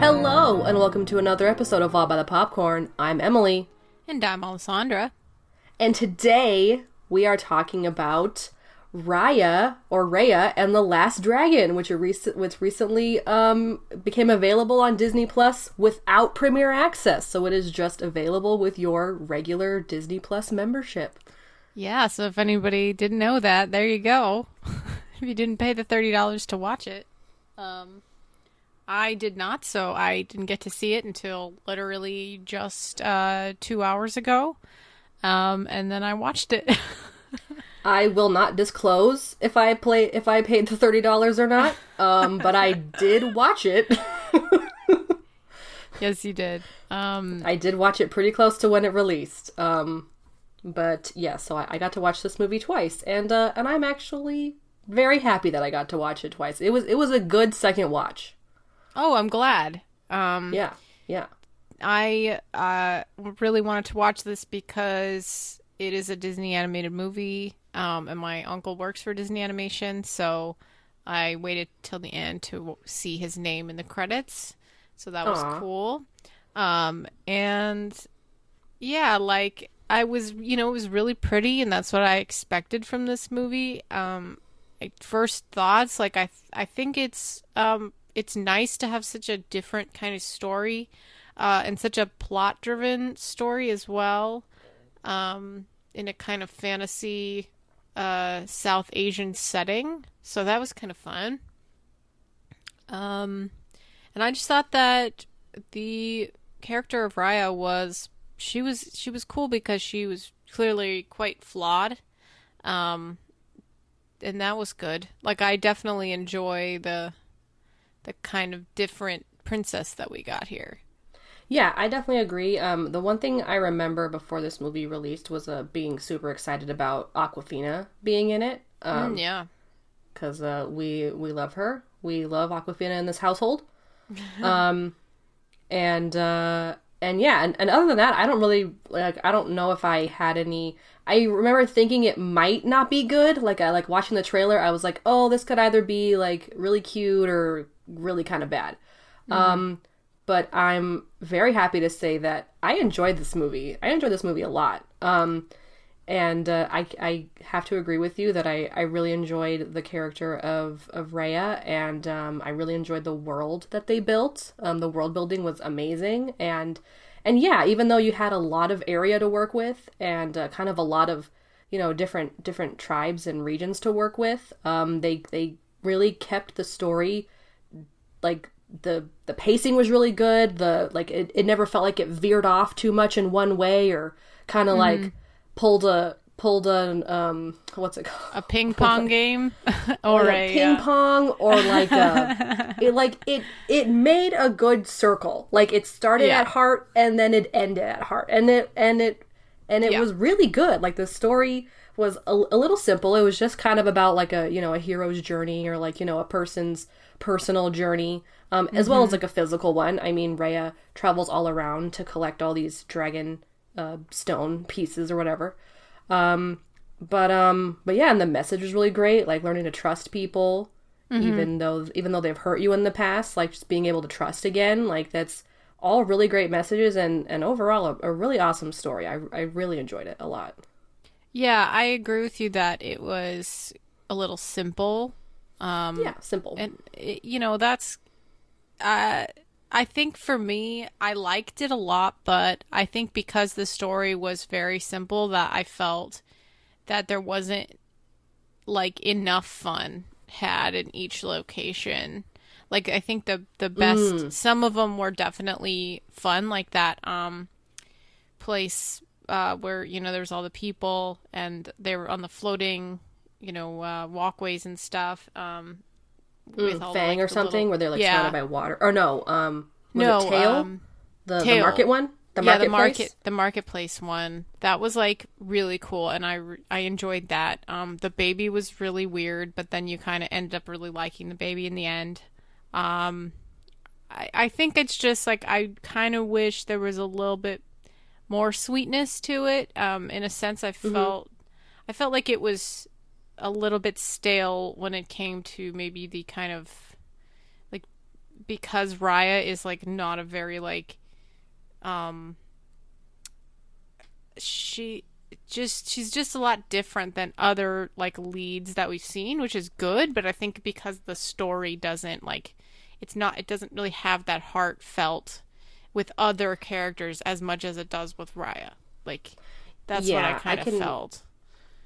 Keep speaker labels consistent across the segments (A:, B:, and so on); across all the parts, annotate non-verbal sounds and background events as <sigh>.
A: Hello, and welcome to another episode of All by the Popcorn. I'm Emily,
B: And I'm Alessandra.
A: and today we are talking about Raya or Raya and the Last Dragon, which are recent, which recently um, became available on Disney Plus without premiere access. So it is just available with your regular Disney Plus membership.
B: Yeah, so if anybody didn't know that, there you go. <laughs> if you didn't pay the $30 to watch it. Um I did not, so I didn't get to see it until literally just uh 2 hours ago. Um and then I watched it. <laughs>
A: I will not disclose if I play if I paid the thirty dollars or not, um, but I did watch it. <laughs>
B: yes, you did. Um
A: I did watch it pretty close to when it released. Um, but yeah, so I, I got to watch this movie twice, and uh, and I'm actually very happy that I got to watch it twice. It was it was a good second watch.
B: Oh, I'm glad. Um
A: Yeah, yeah.
B: I uh, really wanted to watch this because it is a Disney animated movie, um, and my uncle works for Disney Animation, so I waited till the end to see his name in the credits. So that was
A: Aw.
B: cool. Um, and yeah, like I was, you know, it was really pretty, and that's what I expected from this movie. Um, first thoughts, like I, I think it's, um, it's nice to have such a different kind of story, uh, and such a plot-driven story as well, um, in a kind of fantasy, uh, South Asian setting. So that was kind of fun. Um, and I just thought that the character of Raya was she was she was cool because she was clearly quite flawed. Um and that was good. Like I definitely enjoy the the kind of different princess that we got here.
A: Yeah, I definitely agree. Um, the one thing I remember before this movie released was uh, being super excited about Awkwafina being in it. Um,
B: Mm, yeah.
A: because uh, we we love her. We love Awkwafina in this household. <laughs> um, and uh, and yeah, and, and other than that, I don't really like. I don't know if I had any. I remember thinking it might not be good. Like I like watching the trailer. I was like, oh, this could either be like really cute or really kind of bad. Um, but I'm very happy to say that I enjoyed this movie. I enjoyed this movie a lot. Um, and uh, I, I have to agree with you that I, I really enjoyed the character of, of Raya, and um, I really enjoyed the world that they built. Um, the world building was amazing, and and yeah, even though you had a lot of area to work with and uh, kind of a lot of you know different different tribes and regions to work with, um, they they really kept the story like the the pacing was really good the like it, it never felt like it veered off too much in one way or kind of like pulled a pulled a um what's it called?
B: A ping <laughs> pong game? <laughs> Or a,
A: ping
B: uh,
A: pong or like a <laughs> it like it it made a good circle. Like it started
B: Yeah.
A: at heart and then it ended at heart. And it and it and it
B: Yeah.
A: was really good. Like the story was a, a little simple. It was just kind of about like a you know a hero's journey or like you know a person's personal journey um as well as
B: Mm-hmm.
A: like a physical one i mean Raya travels all around to collect all these dragon uh stone pieces or whatever um but um but yeah and the message was really great like learning to trust people even though even though they've hurt you in the past like just being able to trust again like that's all really great messages and and overall a, a really awesome story I, I really enjoyed it a lot
B: Yeah, I agree with you that it was a little simple. Um
A: yeah simple.
B: and you know that's uh I think for me I liked it a lot but I think because the story was very simple that I felt that there wasn't like enough fun had in each location. Like I think the the best some of them were definitely fun like that um place uh, where you know there's all the people and they were on the floating, you know, uh, walkways and stuff. Um,
A: with
B: all
A: Mm,
B: the,
A: Fang
B: like,
A: or
B: the
A: something
B: little-
A: where they're like
B: Yeah.
A: surrounded by water. Or no, um,
B: no
A: Tail?
B: um,
A: the, the market one? The
B: yeah, the
A: marketplace?
B: market, the marketplace one. That was like really cool, and I I enjoyed that. Um, the baby was really weird, but then you kind of ended up really liking the baby in the end. Um, I I think it's just like I kind of wish there was a little bit more sweetness to it. Um, in a sense, I felt I felt like it was a little bit stale when it came to maybe the kind of like because Raya is like not a very like um she just she's just a lot different than other like leads that we've seen which is good but i think because the story doesn't like it's not it doesn't really have that heartfelt with other characters as much as it does with raya. Like that's what i kind of felt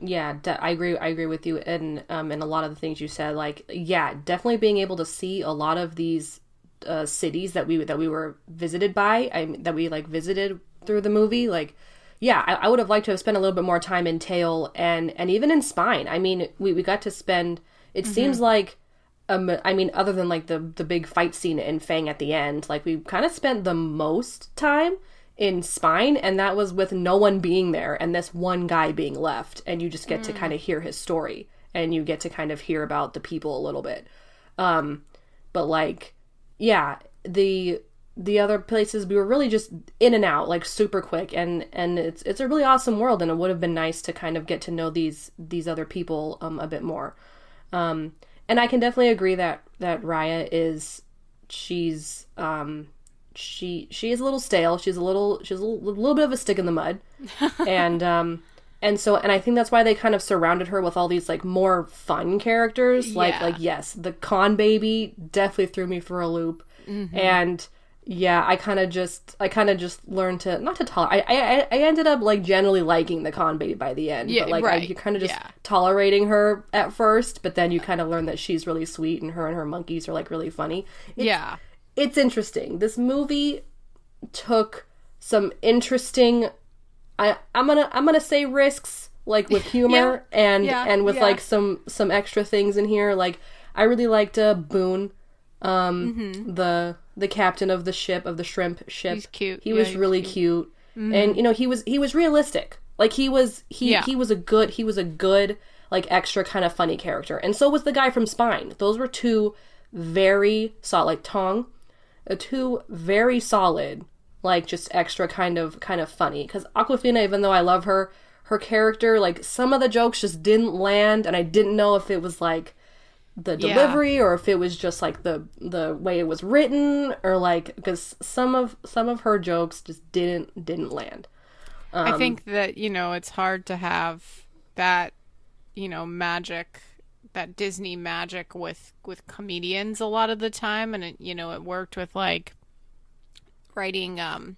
A: Yeah, de- I agree. I agree with you, and um, and a lot of the things you said. Like, yeah, definitely being able to see a lot of these uh, cities that we that we were visited by, I that we like visited through the movie. Like, yeah, I, I would have liked to have spent a little bit more time in Tail and and even in Spine. I mean, we we got to spend. It seems like. Um, I mean, other than like the the big fight scene in Fang at the end, like we kind of spent the most time in Spine, and that was with no one being there and this one guy being left, and you just get to kind of hear his story, and you get to kind of hear about the people a little bit. Um, but like, yeah, the the other places we were really just in and out, like super quick, and and it's it's a really awesome world, and it would have been nice to kind of get to know these these other people um a bit more. Um, and I can definitely agree that that Raya is she's um she she is a little stale. She's a little she's a little, little bit of a stick in the mud, <laughs> and um and so and I think that's why they kind of surrounded her with all these like more fun characters. Like
B: Yeah.
A: like yes, the con baby definitely threw me for a loop, and yeah, I kind of just I kind of just learned to not to tolerate. I, I I ended up like generally liking the con baby by the end.
B: Yeah,
A: but like I,
B: right.
A: you kind of just
B: Yeah.
A: tolerating her at first, but then you kind of learn that she's really sweet and her and her monkeys are like really funny. It's,
B: yeah
A: it's interesting. This movie took some interesting I I'm going to I'm going to say risks like with <laughs> humor and
B: Yeah,
A: and with
B: yeah.
A: like some some extra things in here like I really liked uh, Boun um the the captain of the ship of the shrimp ship.
B: Mm-hmm. He's cute.
A: He
B: Yeah,
A: was really cute. And you know, he was he was realistic. Like he was he
B: Yeah.
A: he was a good he was a good like extra kind of funny character. And so was the guy from Spine. Those were two very solid like Tong, uh, two very solid like just extra kind of kind of funny cuz Awkwafina even though I love her, her character like some of the jokes just didn't land and I didn't know if it was like the
B: Yeah.
A: delivery or if it was just like the the way it was written or like because some of some of her jokes just didn't didn't land
B: I
A: Um,
B: think that you know it's hard to have that you know magic that Disney magic with with comedians a lot of the time. And it you know it worked with like writing um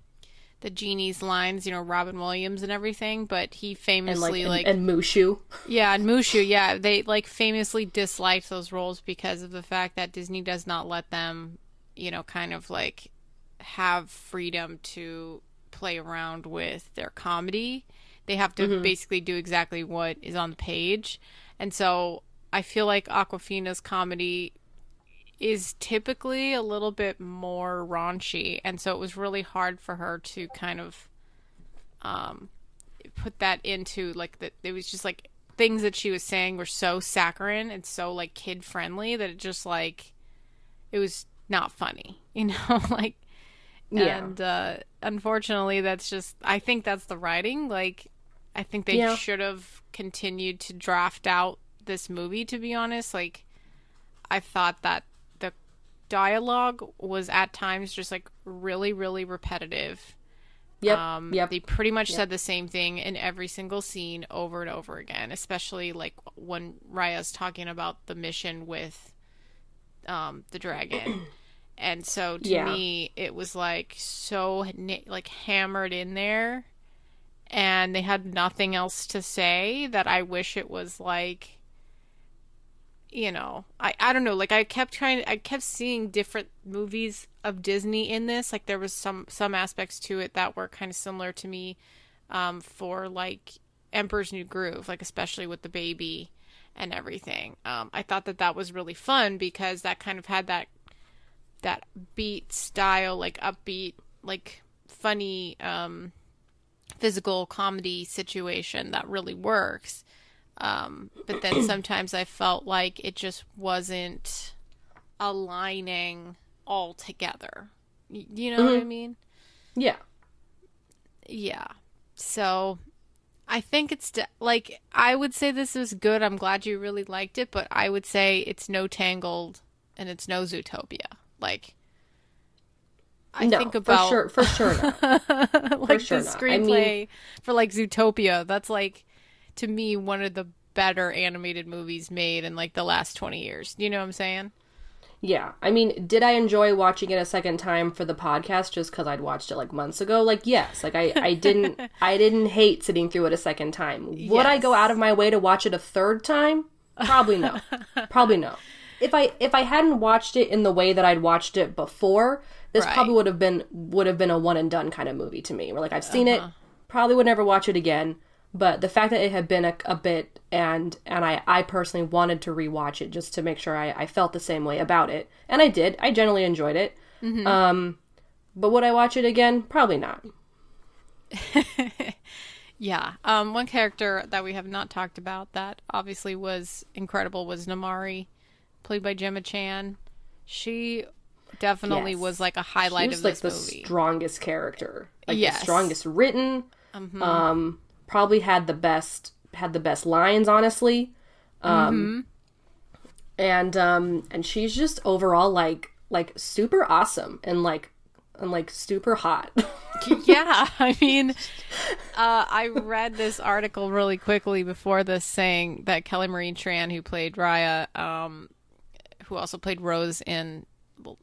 B: the genie's lines you know Robin Williams and everything. But he
A: and like
B: famously
A: and,
B: like
A: and Mushu.
B: Yeah and Mushu yeah. They like famously disliked those roles because of the fact that Disney does not let them you know kind of like have freedom to play around with their comedy. They have to basically do exactly what is on the page. And so I feel like Awkwafina's comedy is typically a little bit more raunchy. And so it was really hard for her to kind of um, put that into like that. It was just like things that she was saying were so saccharine and so like kid friendly that it just like it was not funny, <laughs> you know, like
A: Yeah.
B: and uh unfortunately that's just I think that's the writing. Like I think they
A: Yeah.
B: should have continued to draft out this movie to be honest. Like I thought that the dialogue was at times just like really really repetitive.
A: yep
B: Um,
A: yep
B: They pretty much said the same thing in every single scene over and over again, especially like when Raya's talking about the mission with um, the dragon. <clears throat> and so to
A: Yeah.
B: me, it was like so like hammered in there, and they had nothing else to say. That I wish it was like you know i i don't know like i kept trying i kept seeing different movies of disney in this like there was some some aspects to it that were kind of similar to me um, for like Emperor's New Groove, like especially with the baby and everything. Um, I thought that that was really fun because that kind of had that that beat style, like upbeat, like funny um, physical comedy situation that really works. Um, but then <clears throat> sometimes I felt like it just wasn't aligning all together. You know what I mean?
A: Yeah.
B: Yeah. So I think it's de- like I would say this is good. I'm glad you really liked it, but I would say it's no Tangled and it's no Zootopia. Like I
A: no,
B: think about
A: for sure, for sure <laughs>
B: like
A: sure
B: the
A: not. I
B: screenplay
A: mean-
B: for like Zootopia. That's like to me one of the better animated movies made in like the last 20 years. You know what I'm saying?
A: Yeah, I mean, did I enjoy watching it a second time for the podcast just because I'd watched it like months ago? Like, yes. Like, I, I didn't, <laughs> I didn't hate sitting through it a second time. Would I go out of my way to watch it a third time? Probably no. <laughs> probably no. If I, if I hadn't watched it in the way that I'd watched it before, this
B: Right.
A: probably would have been, would have been a one and done kind of movie to me. Where like I've seen it, uh-huh. probably would never watch it again. But the fact that it had been a, a bit, and and I, I personally wanted to rewatch it just to make sure I, I felt the same way about it, and I did. I generally enjoyed it. Um, but would I watch it again? Probably not. <laughs>
B: Yeah. Um, one character that we have not talked about that obviously was incredible was Namaari, played by Gemma Chan. She definitely
A: Yes.
B: was like a highlight She
A: was
B: of
A: like
B: this
A: the
B: movie.
A: strongest character, like
B: Yes.
A: the strongest written. Um, probably had the best had the best lines, honestly. Um, and um, and she's just overall like like super awesome and like and like super hot. <laughs>
B: yeah, I mean, uh, I read this article really quickly before this saying that Kelly Marie Tran, who played Raya, um, who also played Rose in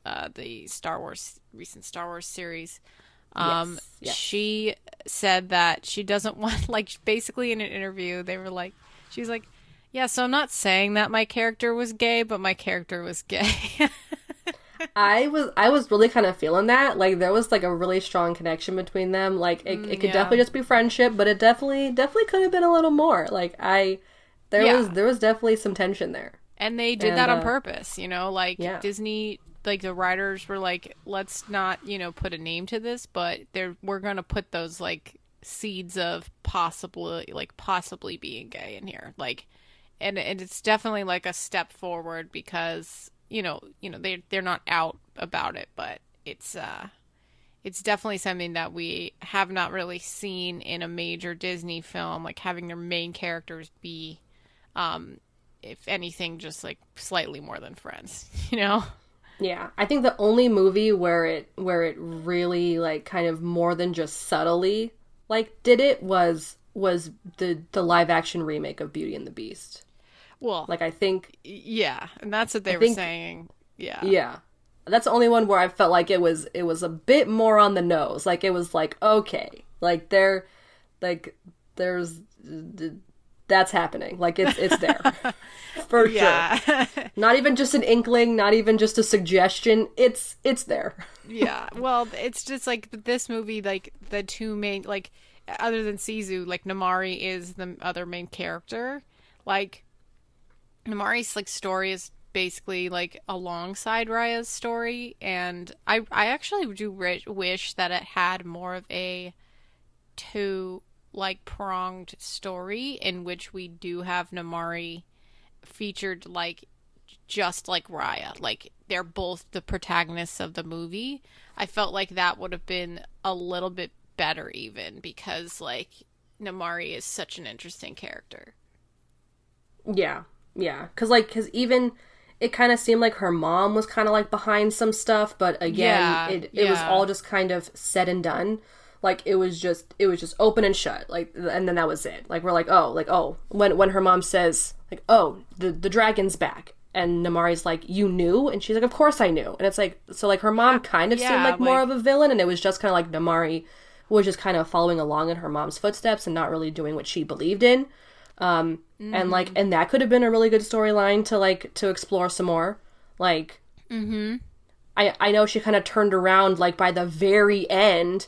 B: uh, the Star Wars recent Star Wars series, um,
A: Yes, yes.
B: she said that she doesn't <laughs> want like basically in an interview they were like, she's like, yeah, so I'm not saying that my character was gay, but my character was gay. <laughs>
A: I was I was really kind of feeling that. Like there was like a really strong connection between them. Like it, it could
B: yeah.
A: definitely just be friendship, but it definitely definitely could have been a little more. Like I there
B: Yeah.
A: was there was definitely some tension there.
B: And they did
A: And,
B: that on
A: uh,
B: purpose, you know, like
A: yeah.
B: Disney like the writers were like, let's not, you know, put a name to this, but they're we're gonna put those like seeds of possibly like possibly being gay in here. Like and and it's definitely like a step forward because, you know, you know, they they're not out about it, but it's uh it's definitely something that we have not really seen in a major Disney film, like having their main characters be um if anything just like slightly more than friends <laughs> you know
A: Yeah, I think the only movie where it where it really like kind of more than just subtly like did it was was the the live action remake of Beauty and the Beast.
B: well
A: Like I think
B: yeah and that's what they were
A: think-
B: saying yeah
A: yeah. That's the only one where I felt like it was it was a bit more on the nose. Like it was like okay, like there like there's that's happening. Like it's it's there. <laughs> For sure. <laughs> Not even just an inkling, not even just a suggestion. It's it's there.
B: yeah <laughs> well it's just like this movie like the two main like other than Sisu like Namaari is the other main character like Namaari's like story is basically like alongside Raya's story and I I actually do wish that it had more of a two like pronged story in which we do have Namaari featured like just like Raya. Like they're both the protagonists of the movie. I felt like that would have been a little bit better even because like Namaari is such an interesting character.
A: Yeah, yeah. Cause like, cause even it kind of seemed like her mom was kind of like behind some stuff, but again,
B: Yeah,
A: it it was all just kind of said and done. Like it was just it was just open and shut. Like and then that was it. Like we're like oh like oh when when her mom says like oh the the dragon's back. And Namaari's like, "You knew?" And she's like, "Of course I knew." And it's like, so like her mom kind of seemed
B: yeah,
A: like more
B: like-
A: of a villain, and it was just kind of like Namaari was just kind of following along in her mom's footsteps and not really doing what she believed in um and like and that could have been a really good storyline to like to explore some more like mm-hmm. i i know she kind of turned around like by the very end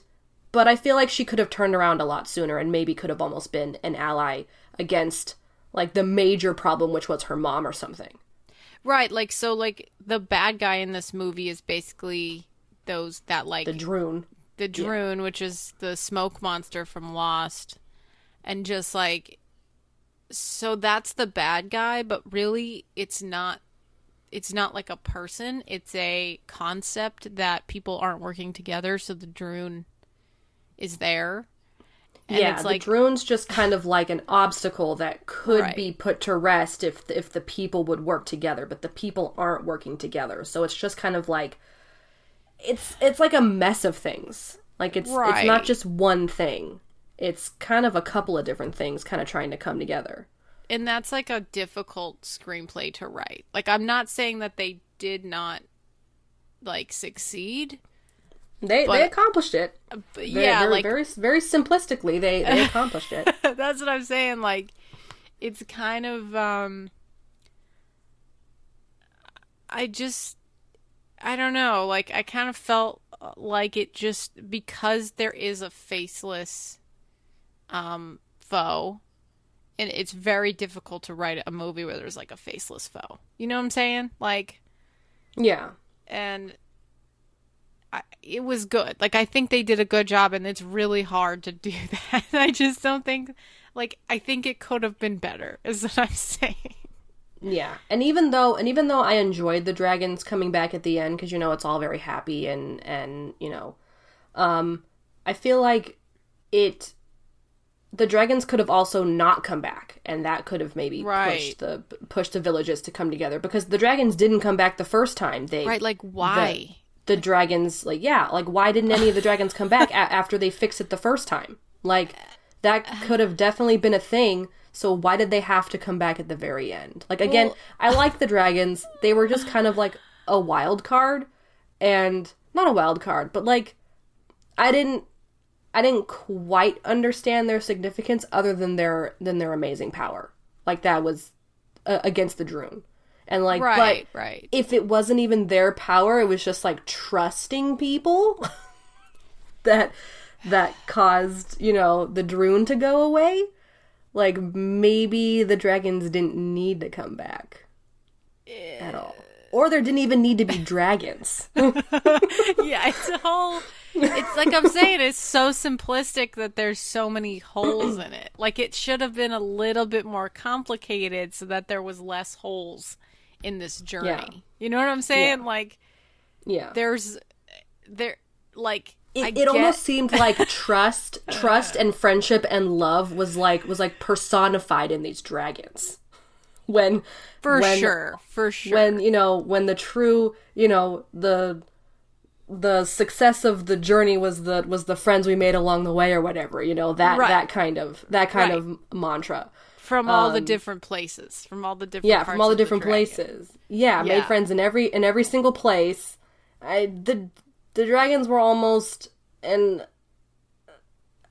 A: but I feel like she could have turned around a lot sooner and maybe could have almost been an ally against like the major problem, which was her mom or something.
B: Right, like so like the bad guy in this movie is basically those that like
A: The Druun.
B: the Druun, which is the smoke monster from Lost. And just like so that's the bad guy, but really it's not it's not like a person, it's a concept that people aren't working together, so the Druun is there. And
A: yeah,
B: it's
A: the
B: like
A: drone's just kind of like an obstacle that could
B: Right.
A: be put to rest if if the people would work together, but the people aren't working together. So it's just kind of like it's it's like a mess of things. Like it's it's not just one thing. It's kind of a couple of different things kind of trying to come together.
B: and that's like a difficult screenplay to write. Like I'm not saying that they did not like succeed,
A: They
B: But-
A: they accomplished it. Very,
B: yeah,
A: very,
B: like
A: very very simplistically they they <laughs> accomplished it. <laughs>
B: that's what I'm saying. Like, it's kind of, um, I just, I don't know. Like, I kind of felt like it just because there is a faceless, um, foe, and it's very difficult to write a movie where there's like a faceless foe. You know what I'm saying? Like,
A: Yeah.
B: and it was good. Like I think they did a good job, and it's really hard to <laughs> do that. I just don't think, like I think it could have been better. <laughs> Is what I'm saying.
A: Yeah, and even though and even though I enjoyed the dragons coming back at the end because you know it's all very happy and and you know, um, I feel like it. The dragons could have also not come back, and that could have maybe
B: Right.
A: pushed the pushed the villages to come together because the dragons didn't come back the first time. They
B: Right? Like why?
A: The dragons like yeah like why didn't any of the dragons come back a- after they fixed it the first time? Like that could have definitely been a thing so why did they have to come back at the very end? Like again
B: Well-
A: i like the dragons. They were just kind of like a wild card and not a wild card but like i didn't i didn't quite understand their significance other than their than their amazing power. Like that was uh, against the Druun and like
B: right,
A: but
B: right.
A: if it wasn't even their power, it was just like trusting people <laughs> that that caused, you know, the Druun to go away. Like maybe the dragons didn't need to come back at all. Or there didn't even need to be dragons. <laughs>
B: yeah, it's a whole. It's like I'm saying, it's so simplistic that there's so many holes in it. Like it should have been a little bit more complicated so that there was less holes in this journey.
A: Yeah.
B: You know what I'm saying? Like
A: yeah.
B: there's there like
A: It, it
B: get-
A: almost seemed like <laughs> trust, trust and friendship and love was like was like personified in these dragons. When
B: for
A: when-
B: sure, for sure.
A: when you know when the true you know the the success of the journey was the was the friends we made along the way or whatever you know that
B: Right.
A: that kind of that kind
B: Right.
A: of mantra
B: from all the different places, from all the different
A: um, yeah from all the different
B: dragon.
A: places yeah,
B: Yeah.
A: made friends in every in every single place I the the dragons were almost an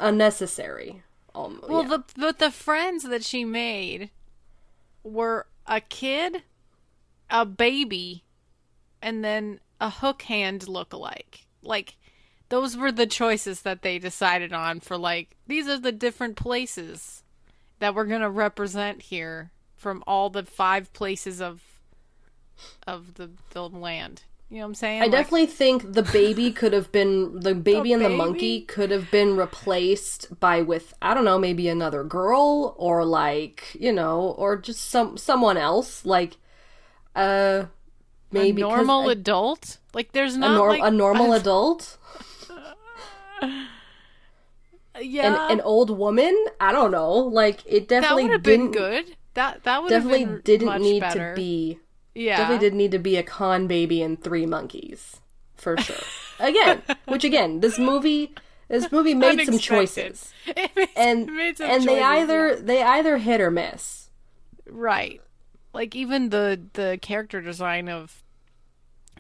A: unnecessary almost
B: Well, the but the friends that she made were a kid, a baby, and then a hook hand lookalike. Like those were the choices that they decided on for like these are the different places that we're going to represent here from all the five places of of the the land. You know what I'm saying?
A: I
B: Like,
A: definitely think the baby could have been <laughs> the baby and the
B: baby?
A: monkey could have been replaced by with I don't know maybe another girl or like you know or just some someone else like uh maybe
B: a normal
A: a,
B: adult. Like there's
A: a,
B: not
A: nor-
B: like
A: a normal adult <laughs>
B: yeah.
A: an, an old woman I don't know like it definitely
B: have been
A: didn't
B: good. That that would have
A: definitely didn't need
B: better.
A: to be
B: Yeah,
A: definitely didn't need to be a con baby and three monkeys for <laughs> sure again which again this movie this movie made some choices <laughs>
B: It made-
A: and
B: some
A: and they either
B: yeah.
A: they either hit or miss
B: right, like even the the character design of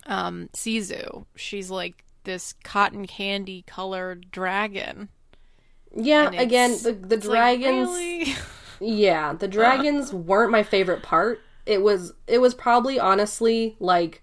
B: um Sisu. She's like this cotton candy colored dragon.
A: Yeah again the the
B: like,
A: dragons
B: really? <laughs>
A: yeah the dragons <laughs> weren't my favorite part it was it was probably honestly like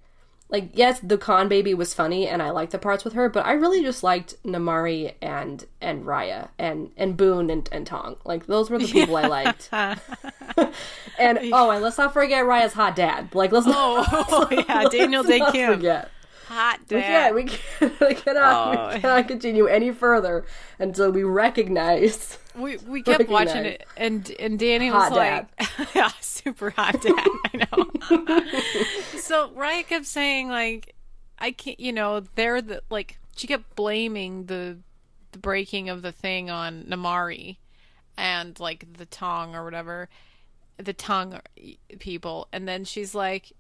A: like yes, the con baby was funny and I liked the parts with her, but I really just liked Namaari and and Raya and and Boun and, and Tong. Like those were the people I liked. <laughs> and oh, and let's not forget Raya's hot dad. Like let's not,
B: Oh, yeah, Daniel
A: Dae
B: Kim.
A: forget.
B: Hot
A: We can't, we, can't, <laughs> we cannot,
B: Oh.
A: we cannot continue any further until we recognize. <laughs>
B: We we <laughs> kept watching it, and and Danny
A: Hot
B: was like, "Yeah, super hot dad." I know. so Raya kept saying like, "I can't," you know, they're the like. She kept blaming the the breaking of the thing on Namaari, and like the tongue or whatever, the tongue people, and then she's like,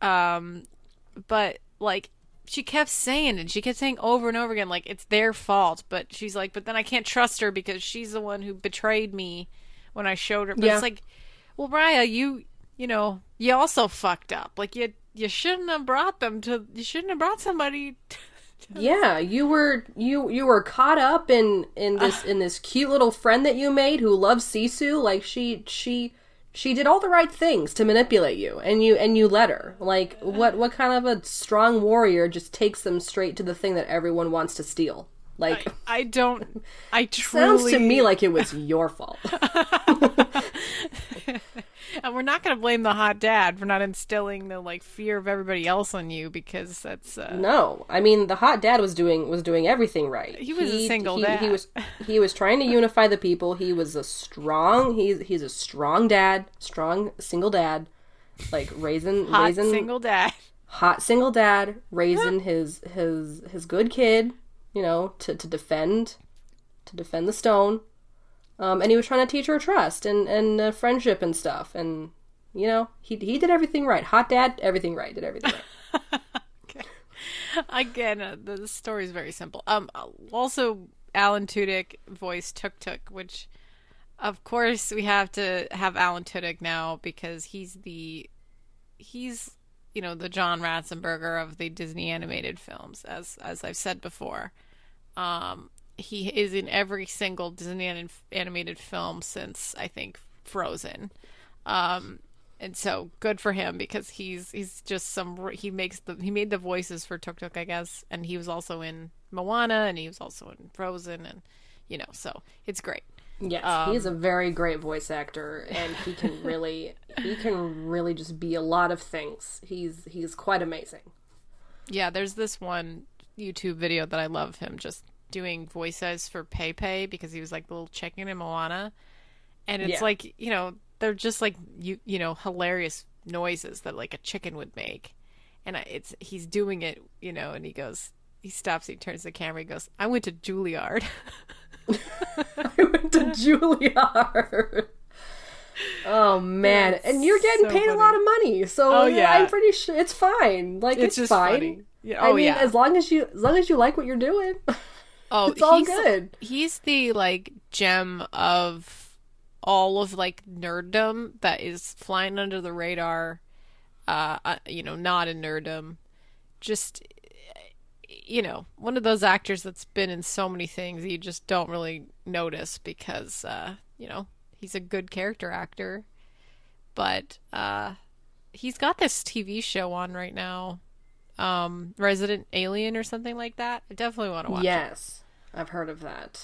B: um, but like she kept saying and She kept saying over and over again, like it's their fault. But she's like, but then I can't trust her because she's the one who betrayed me when I showed her. But
A: Yeah.
B: it's like, well, Raya, you, you know, you also fucked up. Like you, you shouldn't have brought them to. You shouldn't have brought somebody. <laughs>
A: Yeah, you were you you were caught up in in this in this cute little friend that you made who loves Sisu. Like she she she did all the right things to manipulate you, and you and you let her. Like what what kind of a strong warrior just takes them straight to the thing that everyone wants to steal? Like
B: I don't. I truly. <laughs>
A: sounds to me like it was your fault. <laughs> <laughs> <laughs>
B: And we're not going to blame the hot dad for not instilling the like fear of everybody else on you because that's. Uh,
A: No, I mean the hot dad was doing was doing everything right.
B: He was a single
A: he,
B: dad.
A: He was he was trying to unify the people. He was a strong. He's he's a strong dad, strong single dad, like raising <laughs>
B: hot
A: raising
B: single dad.
A: hot single dad, raising <laughs> his his his good kid. You know to to defend to defend the stone. Um, and he was trying to teach her trust and and uh, friendship and stuff. And you know he he did everything right. Hot dad, everything right. Did everything right. <laughs> okay.
B: Again, uh, the, the story is very simple. Um, also, Alan Tudyk voiced Tuk Tuk, which, of course, we have to have Alan Tudyk now because he's the, he's you know the John Ratzenberger of the Disney animated films, as as I've said before. Um, he is in every single Disney anim- animated film since I think Frozen. Um, and so good for him because he's he's just some he makes the he made the voices for Tuk Tuk I guess and he was also in Moana and he was also in Frozen and you know so it's great.
A: Yes,
B: Um,
A: he's a very great voice actor, and he can <laughs> really, he can really just be a lot of things. He's he's quite amazing.
B: Yeah, there's this one YouTube video that I love him just doing voices for Pei because he was like the little chicken in Moana, and it's
A: Yeah.
B: like you know they're just like you you know hilarious noises that like a chicken would make, and it's he's doing it you know and he goes he stops he turns the camera he goes I went to Juilliard. <laughs>
A: I went to <laughs> Juilliard. Oh man,
B: That's
A: and you're getting
B: so
A: paid a lot of money, so
B: Oh, yeah.
A: I'm pretty sure it's fine. Like
B: It's
A: it's,
B: just
A: fine.
B: funny. Yeah,
A: I
B: oh,
A: mean,
B: yeah.
A: as long as you as long as you like what you're doing. <laughs>
B: Oh,
A: It's all
B: he's,
A: good.
B: He's the like gem of all of like nerddom that is flying under the radar. Uh, uh, you know, not in nerddom. Just you know, one of those actors that's been in so many things you just don't really notice because uh, you know, he's a good character actor. But uh he's got this TV show on right now. Um Resident Alien or something like that. I definitely want to watch it.
A: yes, I've heard of that.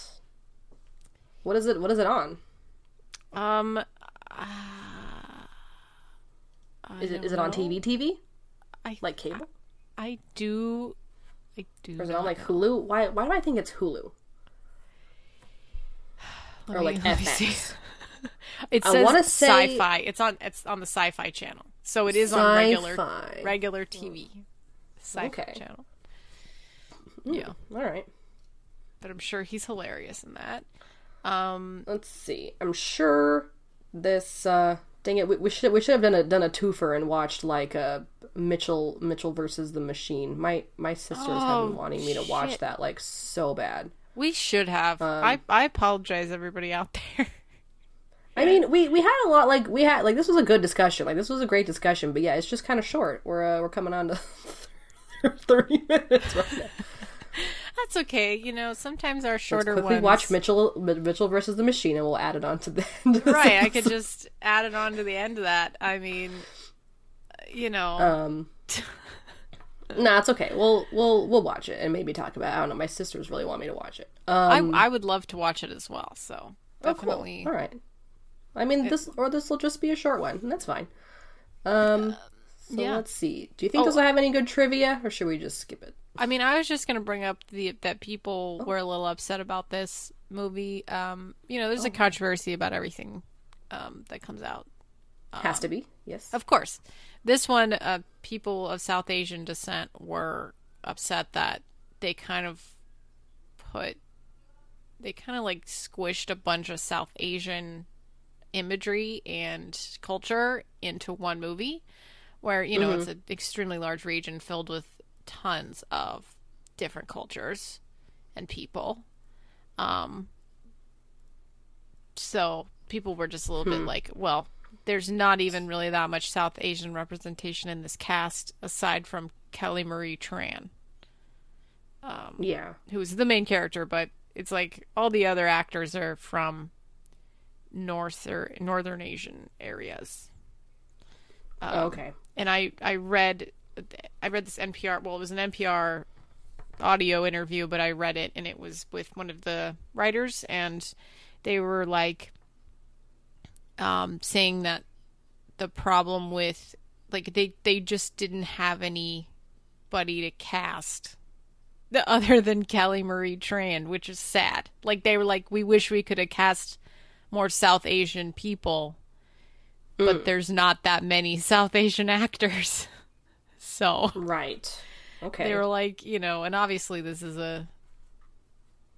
A: What is it? What is it on?
B: Um, uh,
A: Is it is it on TV? TV
B: I
A: like cable,
B: I do, I do.
A: or is it on like
B: know.
A: Hulu? Why why do I think it's Hulu
B: Let
A: or
B: me-
A: like. <laughs> FX? <laughs>
B: It
A: I
B: says
A: say-
B: sci-fi. It's on. It's on the Sci-Fi channel, so it is on regular
A: Sci-Fi.
B: regular TV. Hmm. Sci-Fi
A: Okay.
B: channel. Hmm. Yeah,
A: All right.
B: But I'm sure he's hilarious in that. Um,
A: Let's see. I'm sure this. uh Dang it, we, we should we should have done a done a twofer and watched like uh, Mitchell Mitchell versus the Machine. My my sisters have
B: Oh,
A: been wanting me to watch
B: shit.
A: that like so bad.
B: we should have.
A: Um,
B: I I apologize, everybody out there. <laughs>
A: I mean, we we had a lot like we had like this was a good discussion. Like this was a great discussion, but yeah, it's just kind of short. We're uh, we're coming on to <laughs> thirty minutes right now.
B: That's okay. You know, sometimes our
A: Let's
B: shorter
A: quickly
B: ones.
A: watch Mitchell Mitchell versus the Machine, and we'll add it on to the end.
B: right i could just add it on to the end of that i mean you know
A: Um, <laughs> nah, it's okay. We'll we'll we'll watch it and maybe talk about. It. I don't know. My sisters really want me to watch it. Um,
B: I I would love to watch it as well. So
A: oh, cool.
B: definitely.
A: All right. I mean, this or this will just be a short one, and that's fine. Um, so
B: yeah.
A: let's see. Do you think
B: Oh.
A: this will have any good trivia, or should we just skip it?
B: I mean, I was just gonna bring up the that people were a little upset about this movie. Um, you know, there's a controversy about everything um, that comes out.
A: Has to be. Yes.
B: Of course, this one, uh, people of South Asian descent were upset that they kind of put, they kind of like squished a bunch of South Asian imagery and culture into one movie, where you know it's an extremely large region filled with tons of different cultures and people. Um, so people were just a little bit like, well, there's not even really that much South Asian representation in this cast aside from Kelly Marie Tran, Um,
A: yeah.
B: who's the main character, but it's like all the other actors are from North or Northern Asian areas. Um,
A: okay.
B: and I I read I read this NPR well it was an NPR audio interview but I read it and it was with one of the writers and they were like um saying that the problem with like they they just didn't have anybody to cast the <laughs> other than Kelly Marie Tran which is sad like they were like we wish we could have cast more South Asian people but there's not that many <laughs> South Asian actors. So
A: Right. Okay.
B: they were like, you know, and obviously this is a.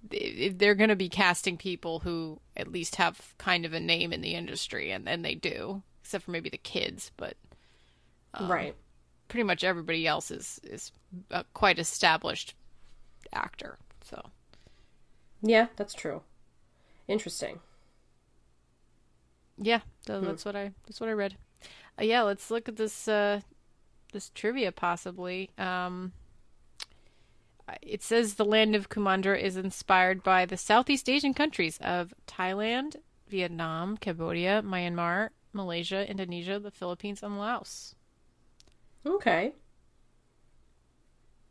B: They're going to be casting people who at least have kind of a name in the industry, and, and they do, except for maybe the kids, but
A: right.
B: pretty much everybody else is is a quite established actor. So
A: Yeah, that's true. Interesting.
B: yeah, so that's what I that's what I read. Uh, yeah, let's look at this uh, this trivia possibly. Um, it says the land of Kumandra is inspired by the Southeast Asian countries of Thailand, Vietnam, Cambodia, Myanmar, Malaysia, Indonesia, the Philippines, and Laos.
A: Okay.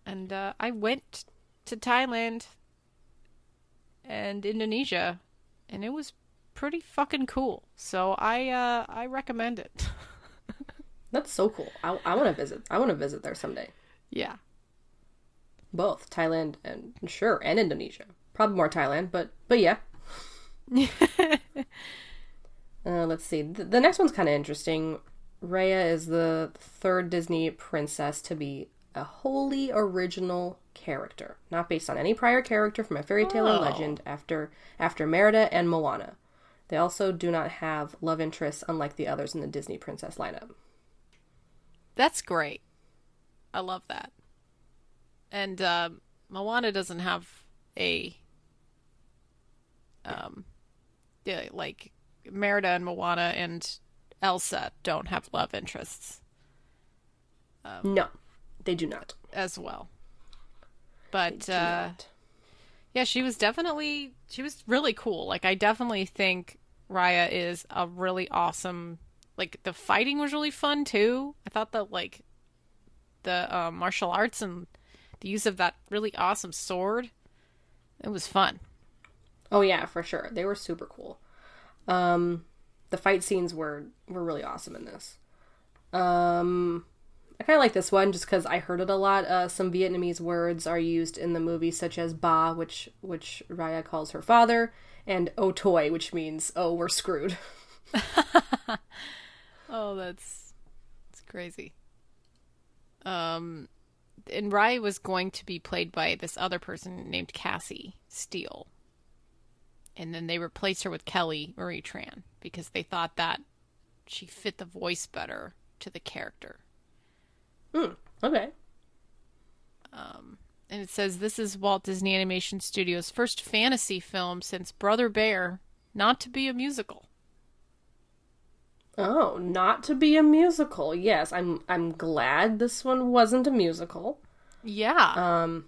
B: And uh, I went to Thailand and Indonesia, and it was pretty fucking cool. So I uh, I recommend it. <laughs>
A: That's so cool. I, I want to visit. I want to visit there someday.
B: yeah.
A: Both Thailand and sure, and Indonesia. Probably more Thailand, but but yeah. <laughs> uh, let's see. The, the next one's kind of interesting. Raya is the third Disney princess to be a wholly original character, not based on any prior character from a fairy tale or
B: Oh.
A: legend after after Merida and Moana. They also do not have love interests unlike the others in the Disney princess lineup.
B: That's great. I love that. And uh, Moana doesn't have a um, yeah, like Merida and Moana and Elsa don't have love interests
A: No, they do not.
B: as well. But uh,
A: not.
B: yeah, she was definitely she was really cool. Like I definitely think Raya is a really awesome. Like the fighting was really fun too. I thought that like the uh, martial arts and the use of that really awesome sword, it was fun.
A: Oh yeah, for sure. They were super cool. Um the fight scenes were were really awesome in this. Um I kind of like this one just cuz I heard it a lot. Uh some Vietnamese words are used in the movie such as ba, which which Raya calls her father, and o toy, which means oh, we're screwed. <laughs>
B: Oh, that's that's crazy. Um, and Raya was going to be played by this other person named Cassie Steele, and then they replaced her with Kelly Marie Tran because they thought that she fit the voice better to the character.
A: Okay.
B: Um, and it says this is Walt Disney Animation Studios' first fantasy film since Brother Bear not to be a musical.
A: Oh, not to be a musical. Yes, I'm I'm glad this one wasn't a musical.
B: Yeah.
A: Um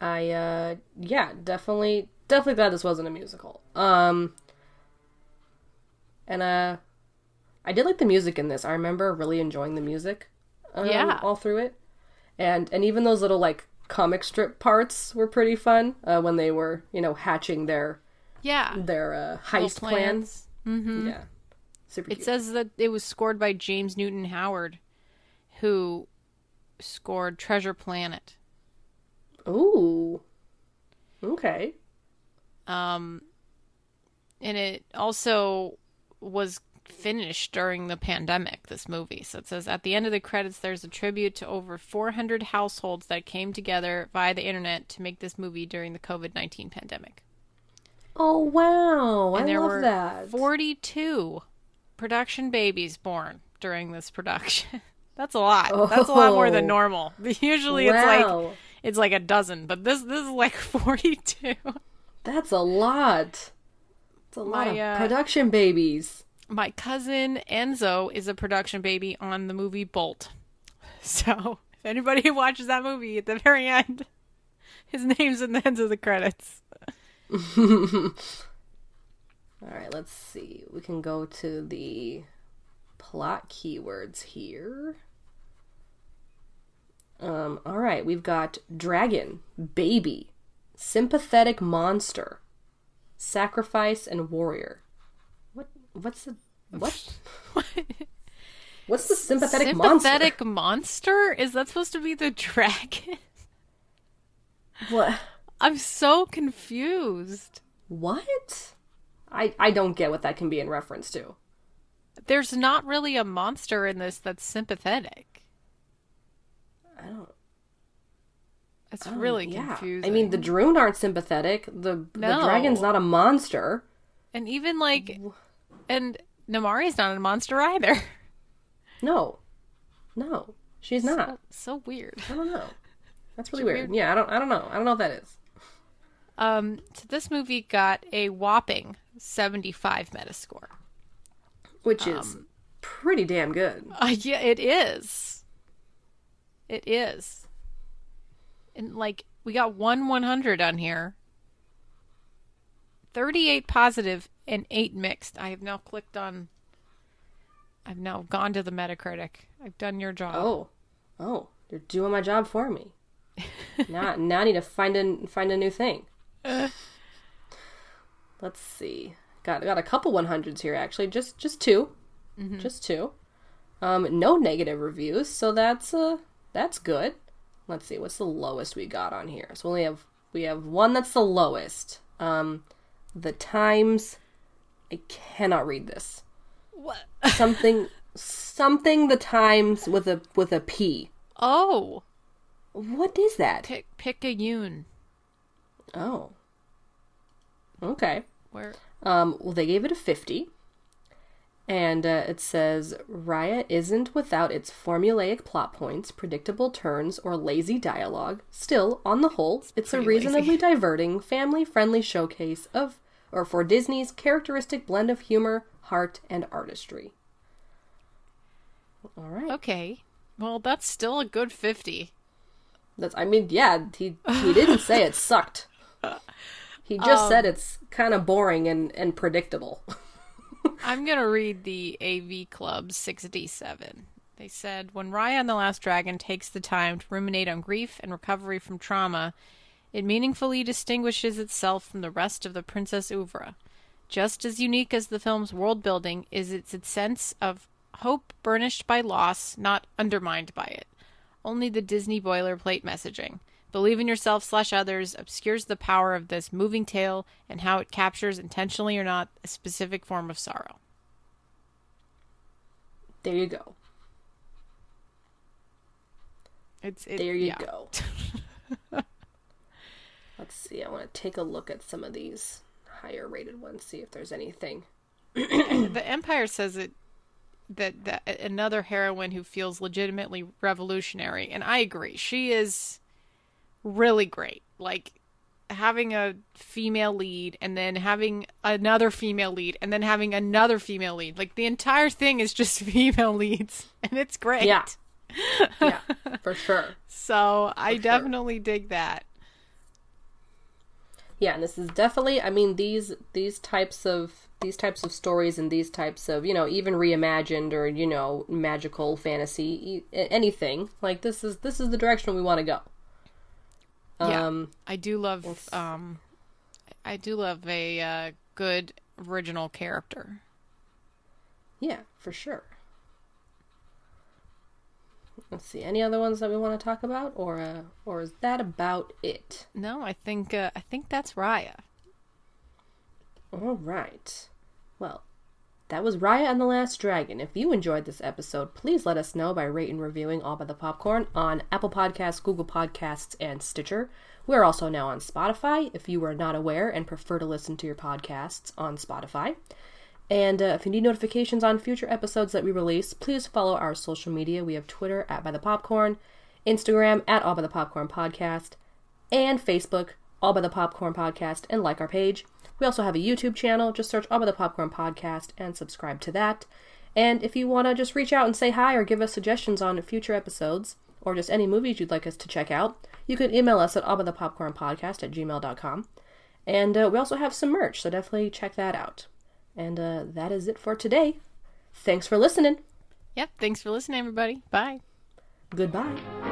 A: I uh yeah, definitely definitely glad this wasn't a musical. Um and uh I did like the music in this. I remember really enjoying the music um,
B: Yeah.
A: all through it. and and even those little like comic strip parts were pretty fun uh, when they were you know hatching their
B: Yeah.
A: their uh, heist plans.
B: Mm-hmm.
A: Yeah, super.
B: It
A: cute.
B: says that it was scored by James Newton Howard, who scored Treasure Planet.
A: Ooh. Okay.
B: Um, and it also was finished during the pandemic, this movie. So it says at the end of the credits, there's a tribute to over 400 households that came together via the internet to make this movie during the COVID 19 pandemic.
A: Oh wow!
B: And
A: I
B: there
A: love
B: were
A: that.
B: 42 production babies born during this production. <laughs> That's a lot. That's a lot more than
A: Oh.
B: normal. <laughs> Usually it's like it's like a dozen, but this this is like <laughs> 42.
A: That's a lot. It's a lot
B: My,
A: of
B: uh,
A: production babies.
B: My cousin Enzo is a production baby on the movie Bolt. So, if anybody watches that movie at the very end, his name's in the ends of the credits.
A: All right, let's see. We can go to the plot keywords here. Um, all right, we've got dragon, baby, sympathetic monster, sacrifice, and warrior. What? What's the what? <laughs> What's the sympathetic, monster?
B: Sympathetic <laughs> monster? Is that supposed to be the dragon?
A: What?
B: I'm so confused.
A: What? I I don't get what that can be in reference to.
B: There's not really a monster in this that's sympathetic.
A: I don't.
B: It's
A: don't-
B: really
A: yeah.
B: confusing.
A: I mean, the Druun aren't sympathetic. The the dragon's not a monster.
B: and even like, and Namaari's not a monster either. <laughs>
A: No, no, she's not.
B: So weird.
A: I don't know. That's really weird.
B: weird.
A: Yeah, I don't. I don't know. I don't know what that is.
B: Um, so this movie got a whopping 75 Metascore.
A: Which is
B: Um,
A: pretty damn good.
B: Uh, yeah, it is. It is. And like we got one 100 on here. 38 positive and 8 mixed. I have now clicked on I've now gone to the Metacritic. I've done your job.
A: Oh, oh, you're doing my job for me. <laughs> now, now I need to find a find a new thing. <laughs> Let's see. Got got a couple 100s here actually. Just just 2 Just two. Um, no negative reviews, so that's uh that's good. Let's see what's the lowest we got on here. So we only have we have one that's the lowest. Um, the Times. I cannot read this.
B: What?
A: Something something the Times with a with a P.
B: Oh,
A: What is that?
B: pick Picayune.
A: Oh. Okay.
B: Where
A: Um, well, they gave it a 50. And uh, it says Raya isn't without its formulaic plot points, predictable turns, or lazy dialogue. Still, on the whole, it's, a reasonably
B: lazy.
A: diverting, family friendly showcase of, or for Disney's characteristic blend of humor, heart, and artistry. All right.
B: Okay. Well, that's still a good 50.
A: That's, I mean, yeah, he, he didn't say it sucked. <laughs> He just said um, it's kind of boring and, and predictable. <laughs>
B: I'm going to read the AV Club 67. They said when Raya and the Last Dragon takes the time to ruminate on grief and recovery from trauma, it meaningfully distinguishes itself from the rest of the Princess Oeuvre. Just as unique as the film's world building is its sense of hope burnished by loss, not undermined by it. Only the Disney boilerplate messaging. Believe in yourself slash others obscures the power of this moving tale and how it captures, intentionally or not, a specific form of sorrow.
A: There you go.
B: It's it,
A: There you
B: yeah.
A: go. <laughs> Let's see. I want to take a look at some of these higher rated ones, see if there's anything.
B: The Empire says it that that another heroine who feels legitimately revolutionary, and I agree. She is really great. Like having a female lead and then having another female lead and then having another female lead. Like the entire thing is just <laughs> female leads and it's great.
A: Yeah. <laughs> Yeah, for sure.
B: So I
A: sure.
B: definitely dig that.
A: Yeah, and this is definitely. I mean these these types of these types of stories and these types of you know even reimagined or you know magical fantasy anything like this is this is the direction we want to go
B: yeah. Um, i do love um i do love a uh, good original character.
A: Yeah for sure. Let's see. Any other ones that we want to talk about or uh, or is that about it?
B: No i think uh, i think that's raya.
A: All right. Well, that was Raya and the Last Dragon. If you enjoyed this episode, please let us know by rating and reviewing All by the Popcorn on Apple Podcasts, Google Podcasts, and Stitcher. We're also now on Spotify if you are not aware and prefer to listen to your podcasts on Spotify. And uh, if you need notifications on future episodes that we release, please follow our social media. We have Twitter at By the Popcorn, Instagram at All by the Popcorn Podcast, and Facebook All by the Popcorn Podcast, and like our page. We also have a YouTube channel. Just search All by the Popcorn Podcast and subscribe to that. And if you want to just reach out and say hi or give us suggestions on future episodes, or just any movies you'd like us to check out, you can email us at allbythepopcornpodcast at gmail.com. And uh, we also have some merch, so definitely check that out. And uh, that is it for today. Thanks for listening.
B: Yep, thanks for listening, everybody. Bye.
A: Goodbye.